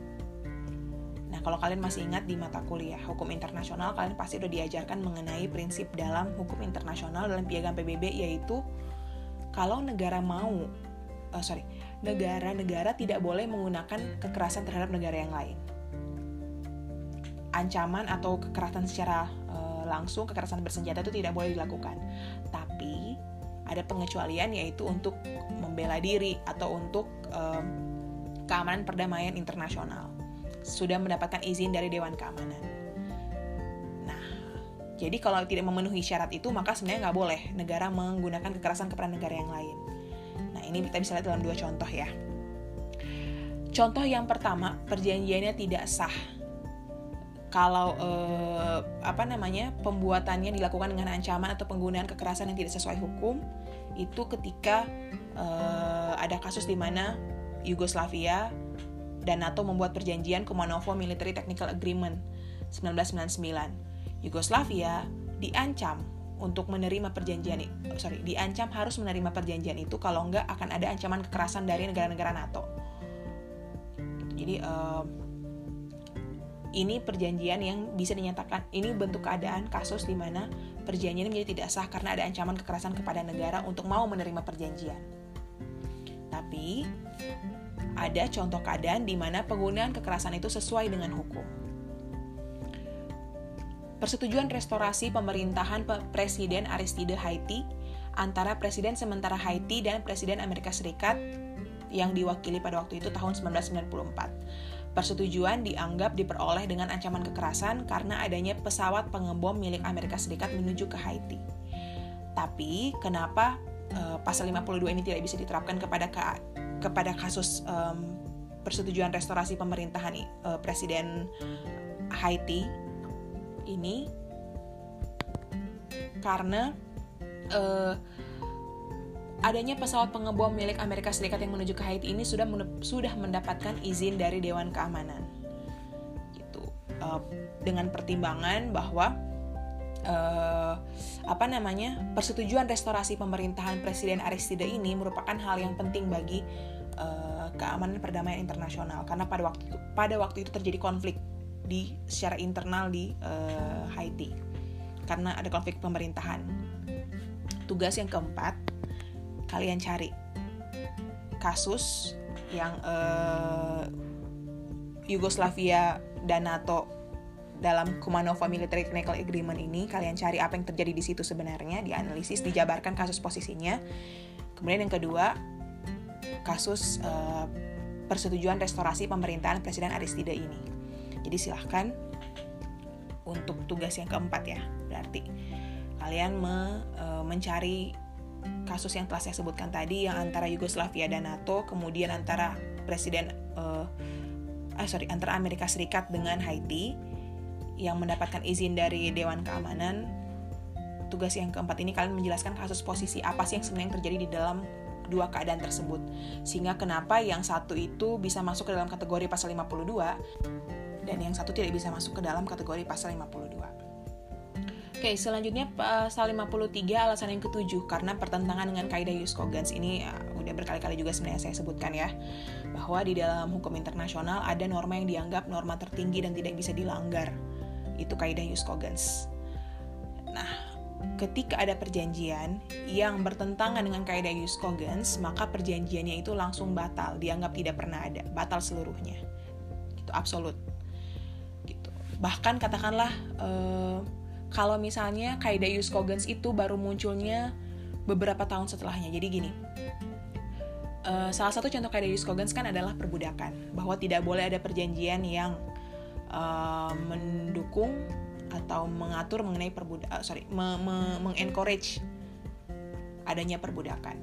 kalau kalian masih ingat di mata kuliah hukum internasional, kalian pasti udah diajarkan mengenai prinsip dalam hukum internasional dalam piagam PBB yaitu kalau negara mau, uh, sorry, negara-negara tidak boleh menggunakan kekerasan terhadap negara yang lain. Ancaman atau kekerasan secara uh, langsung, kekerasan bersenjata itu tidak boleh dilakukan. Tapi ada pengecualian yaitu untuk membela diri atau untuk um, keamanan perdamaian internasional sudah mendapatkan izin dari Dewan Keamanan. Nah, jadi kalau tidak memenuhi syarat itu, maka sebenarnya nggak boleh negara menggunakan kekerasan kepada negara yang lain. Nah, ini kita bisa lihat dalam dua contoh ya. Contoh yang pertama, perjanjiannya tidak sah. Kalau eh, apa namanya pembuatannya dilakukan dengan ancaman atau penggunaan kekerasan yang tidak sesuai hukum, itu ketika eh, ada kasus di mana Yugoslavia dan NATO membuat perjanjian Kumanovo Military Technical Agreement 1999. Yugoslavia diancam untuk menerima perjanjian sorry diancam harus menerima perjanjian itu kalau enggak akan ada ancaman kekerasan dari negara-negara NATO. Jadi uh, ini perjanjian yang bisa dinyatakan ini bentuk keadaan kasus di mana perjanjian menjadi tidak sah karena ada ancaman kekerasan kepada negara untuk mau menerima perjanjian. Tapi ada contoh keadaan di mana penggunaan kekerasan itu sesuai dengan hukum. Persetujuan restorasi pemerintahan Presiden Aristide Haiti antara Presiden sementara Haiti dan Presiden Amerika Serikat yang diwakili pada waktu itu tahun 1994. Persetujuan dianggap diperoleh dengan ancaman kekerasan karena adanya pesawat pengebom milik Amerika Serikat menuju ke Haiti. Tapi kenapa uh, pasal 52 ini tidak bisa diterapkan kepada kepada kasus um, persetujuan restorasi pemerintahan uh, Presiden Haiti ini karena uh, adanya pesawat pengebom milik Amerika Serikat yang menuju ke Haiti ini sudah sudah mendapatkan izin dari Dewan Keamanan. Gitu. Uh, dengan pertimbangan bahwa uh, apa namanya persetujuan restorasi pemerintahan Presiden Aristide ini merupakan hal yang penting bagi uh, keamanan perdamaian internasional. Karena pada waktu itu, pada waktu itu terjadi konflik di secara internal di uh, Haiti karena ada konflik pemerintahan tugas yang keempat, kalian cari kasus yang uh, Yugoslavia dan NATO dalam Kumanova Military Technical Agreement ini kalian cari apa yang terjadi di situ sebenarnya, dianalisis, dijabarkan kasus posisinya. Kemudian yang kedua, kasus uh, persetujuan restorasi pemerintahan Presiden Aristide ini. Jadi silahkan untuk tugas yang keempat ya, berarti kalian me, uh, mencari kasus yang telah saya sebutkan tadi yang antara Yugoslavia dan NATO, kemudian antara Presiden uh, ah sorry antara Amerika Serikat dengan Haiti yang mendapatkan izin dari Dewan Keamanan. Tugas yang keempat ini kalian menjelaskan kasus posisi apa sih yang sebenarnya terjadi di dalam dua keadaan tersebut. Sehingga kenapa yang satu itu bisa masuk ke dalam kategori pasal 52 dan yang satu tidak bisa masuk ke dalam kategori pasal 52. Oke, selanjutnya pasal 53 alasan yang ketujuh karena pertentangan dengan kaidah jus cogens ini ya, udah berkali-kali juga sebenarnya saya sebutkan ya bahwa di dalam hukum internasional ada norma yang dianggap norma tertinggi dan tidak bisa dilanggar. Itu kaidah jus cogens. Nah, ketika ada perjanjian yang bertentangan dengan kaidah jus cogens, maka perjanjiannya itu langsung batal, dianggap tidak pernah ada, batal seluruhnya. Itu absolut. Bahkan katakanlah uh, kalau misalnya kaidah Jus Cogens itu baru munculnya beberapa tahun setelahnya. Jadi gini, uh, salah satu contoh kaidah Jus Cogens kan adalah perbudakan, bahwa tidak boleh ada perjanjian yang uh, mendukung atau mengatur mengenai perbudakan, uh, sorry, me me mengencourage adanya perbudakan.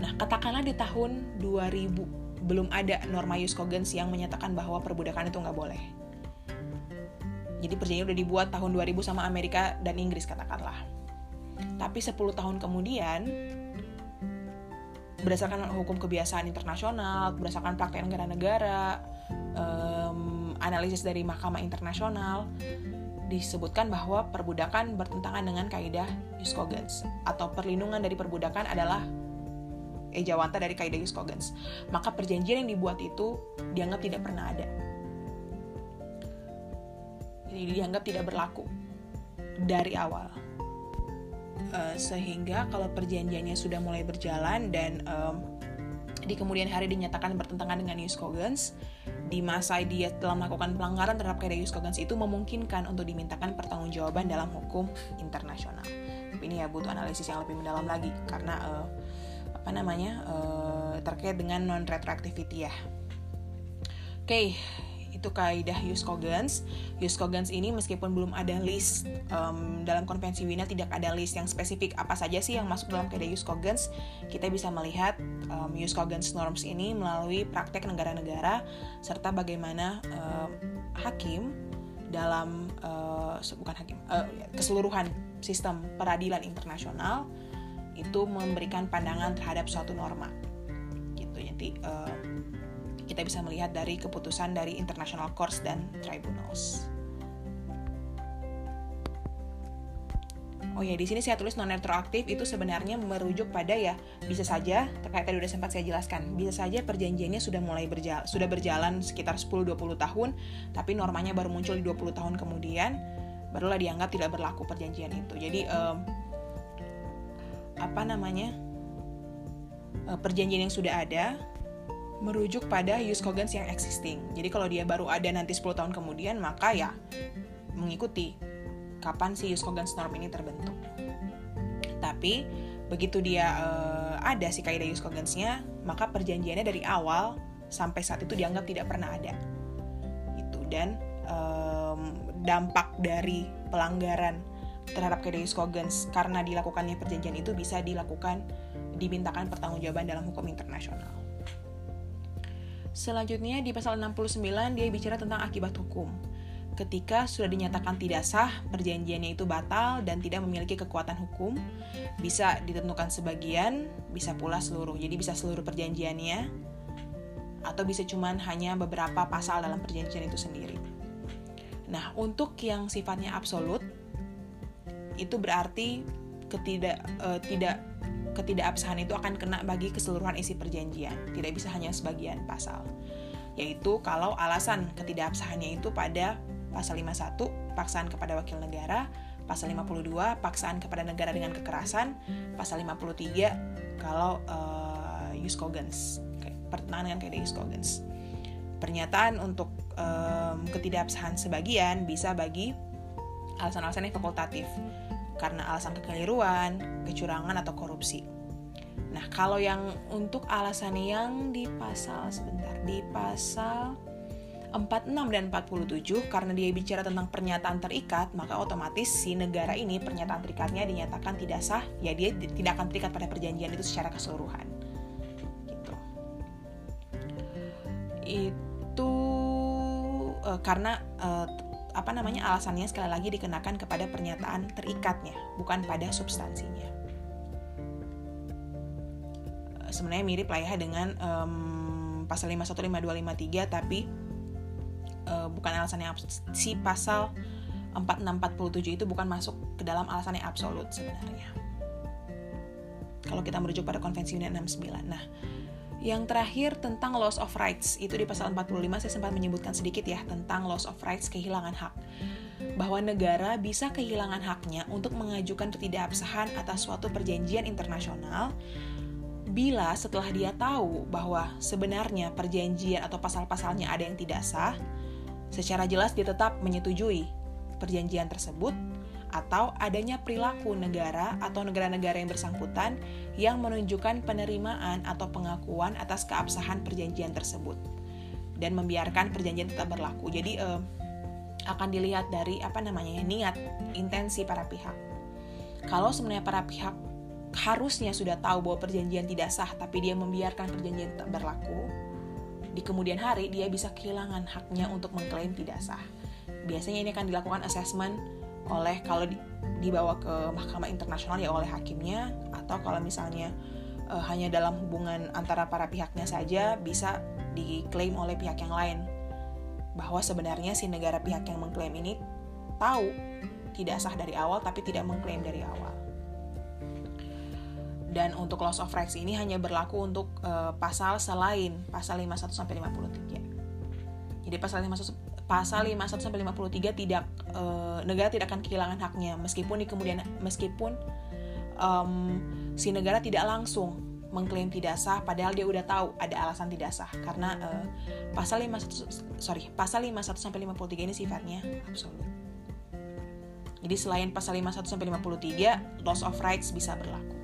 Nah, katakanlah di tahun 2000 belum ada norma Jus Cogens yang menyatakan bahwa perbudakan itu nggak boleh jadi perjanjian udah dibuat tahun 2000 sama Amerika dan Inggris katakanlah. Tapi 10 tahun kemudian berdasarkan hukum kebiasaan internasional, berdasarkan praktek negara-negara, um, analisis dari Mahkamah Internasional, disebutkan bahwa perbudakan bertentangan dengan kaidah jus cogens atau perlindungan dari perbudakan adalah ejawanta dari kaidah jus cogens. Maka perjanjian yang dibuat itu dianggap tidak pernah ada dianggap tidak berlaku dari awal. Uh, sehingga kalau perjanjiannya sudah mulai berjalan dan um, di kemudian hari dinyatakan bertentangan dengan News Cogens, di masa dia telah melakukan pelanggaran terhadap kaidah News Cogens itu memungkinkan untuk dimintakan pertanggungjawaban dalam hukum internasional. Tapi ini ya butuh analisis yang lebih mendalam lagi karena uh, apa namanya uh, terkait dengan non retroactivity ya. Oke, okay, itu kaidah. Jus Cogens. Ini meskipun belum ada list um, dalam konvensi Wina tidak ada list yang spesifik apa saja sih yang masuk dalam kaidah Cogens, kita bisa melihat um, Cogens norms ini melalui praktek negara-negara serta bagaimana um, hakim dalam uh, bukan hakim uh, keseluruhan sistem peradilan internasional itu memberikan pandangan terhadap suatu norma. Gitu. Jadi uh, kita bisa melihat dari keputusan dari international courts dan tribunals. Oh ya, di sini saya tulis non retroaktif itu sebenarnya merujuk pada ya bisa saja terkait tadi udah sempat saya jelaskan, bisa saja perjanjiannya sudah mulai berjalan sudah berjalan sekitar 10 20 tahun, tapi normanya baru muncul di 20 tahun kemudian barulah dianggap tidak berlaku perjanjian itu. Jadi um, apa namanya? Uh, perjanjian yang sudah ada merujuk pada use cogens yang existing. Jadi kalau dia baru ada nanti 10 tahun kemudian, maka ya mengikuti kapan si use cogens norm ini terbentuk. Tapi begitu dia uh, ada si kaidah use cogensnya, maka perjanjiannya dari awal sampai saat itu dianggap tidak pernah ada. Itu dan um, dampak dari pelanggaran terhadap kaidah use cogens karena dilakukannya perjanjian itu bisa dilakukan dimintakan pertanggungjawaban dalam hukum internasional. Selanjutnya di pasal 69 dia bicara tentang akibat hukum. Ketika sudah dinyatakan tidak sah, perjanjiannya itu batal dan tidak memiliki kekuatan hukum, bisa ditentukan sebagian, bisa pula seluruh. Jadi bisa seluruh perjanjiannya atau bisa cuman hanya beberapa pasal dalam perjanjian itu sendiri. Nah, untuk yang sifatnya absolut itu berarti ketidak uh, tidak ketidakabsahan itu akan kena bagi keseluruhan isi perjanjian, tidak bisa hanya sebagian pasal. Yaitu kalau alasan ketidakabsahannya itu pada pasal 51, paksaan kepada wakil negara, pasal 52 paksaan kepada negara dengan kekerasan, pasal 53 kalau uh, use cogens, pertentangan dengan kaidah use cogens. Pernyataan untuk um, ketidakabsahan sebagian bisa bagi alasan-alasan yang fakultatif karena alasan kekeliruan, kecurangan atau korupsi. Nah, kalau yang untuk alasan yang di pasal sebentar, di pasal 46 dan 47 karena dia bicara tentang pernyataan terikat, maka otomatis si negara ini pernyataan terikatnya dinyatakan tidak sah, ya dia tidak akan terikat pada perjanjian itu secara keseluruhan. Gitu. Itu uh, karena uh, apa namanya alasannya sekali lagi dikenakan kepada pernyataan terikatnya, bukan pada substansinya. Uh, sebenarnya mirip lah ya dengan um, pasal 51, 52, 53 tapi uh, bukan alasan yang si pasal 4647 itu bukan masuk ke dalam alasan yang absolut sebenarnya. Kalau kita merujuk pada konvensi UNED 69. Nah, yang terakhir tentang loss of rights, itu di pasal 45 saya sempat menyebutkan sedikit ya tentang loss of rights, kehilangan hak. Bahwa negara bisa kehilangan haknya untuk mengajukan ketidakabsahan atas suatu perjanjian internasional bila setelah dia tahu bahwa sebenarnya perjanjian atau pasal-pasalnya ada yang tidak sah, Secara jelas dia tetap menyetujui perjanjian tersebut atau adanya perilaku negara atau negara-negara yang bersangkutan yang menunjukkan penerimaan atau pengakuan atas keabsahan perjanjian tersebut dan membiarkan perjanjian tetap berlaku. Jadi eh, akan dilihat dari apa namanya niat, intensi para pihak. Kalau sebenarnya para pihak harusnya sudah tahu bahwa perjanjian tidak sah tapi dia membiarkan perjanjian tetap berlaku, di kemudian hari dia bisa kehilangan haknya untuk mengklaim tidak sah. Biasanya ini akan dilakukan assessment oleh kalau di, dibawa ke mahkamah internasional ya oleh hakimnya atau kalau misalnya e, hanya dalam hubungan antara para pihaknya saja bisa diklaim oleh pihak yang lain bahwa sebenarnya si negara pihak yang mengklaim ini tahu tidak sah dari awal tapi tidak mengklaim dari awal dan untuk loss of rights ini hanya berlaku untuk uh, pasal selain pasal 51 sampai 53. Jadi pasal 51 pasal 51 sampai 53 tidak uh, negara tidak akan kehilangan haknya meskipun di kemudian meskipun um, si negara tidak langsung mengklaim tidak sah padahal dia udah tahu ada alasan tidak sah karena uh, pasal 51 sorry pasal 51 sampai 53 ini sifatnya absolut. Jadi selain pasal 51 sampai 53 loss of rights bisa berlaku.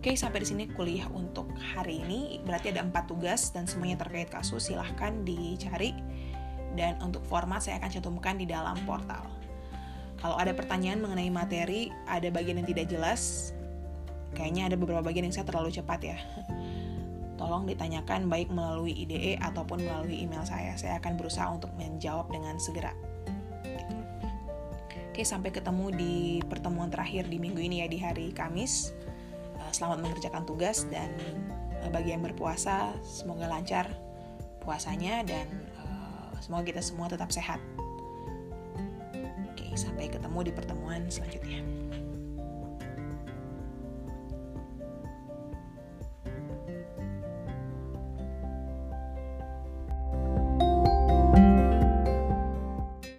Oke, sampai di sini kuliah untuk hari ini. Berarti ada empat tugas dan semuanya terkait kasus. Silahkan dicari. Dan untuk format saya akan cantumkan di dalam portal. Kalau ada pertanyaan mengenai materi, ada bagian yang tidak jelas, kayaknya ada beberapa bagian yang saya terlalu cepat ya. Tolong ditanyakan baik melalui IDE ataupun melalui email saya. Saya akan berusaha untuk menjawab dengan segera. Oke, sampai ketemu di pertemuan terakhir di minggu ini ya di hari Kamis. Eh, selamat mengerjakan tugas dan uh, bagi yang berpuasa semoga lancar puasanya dan semoga kita semua tetap sehat. Oke, sampai ketemu di pertemuan selanjutnya.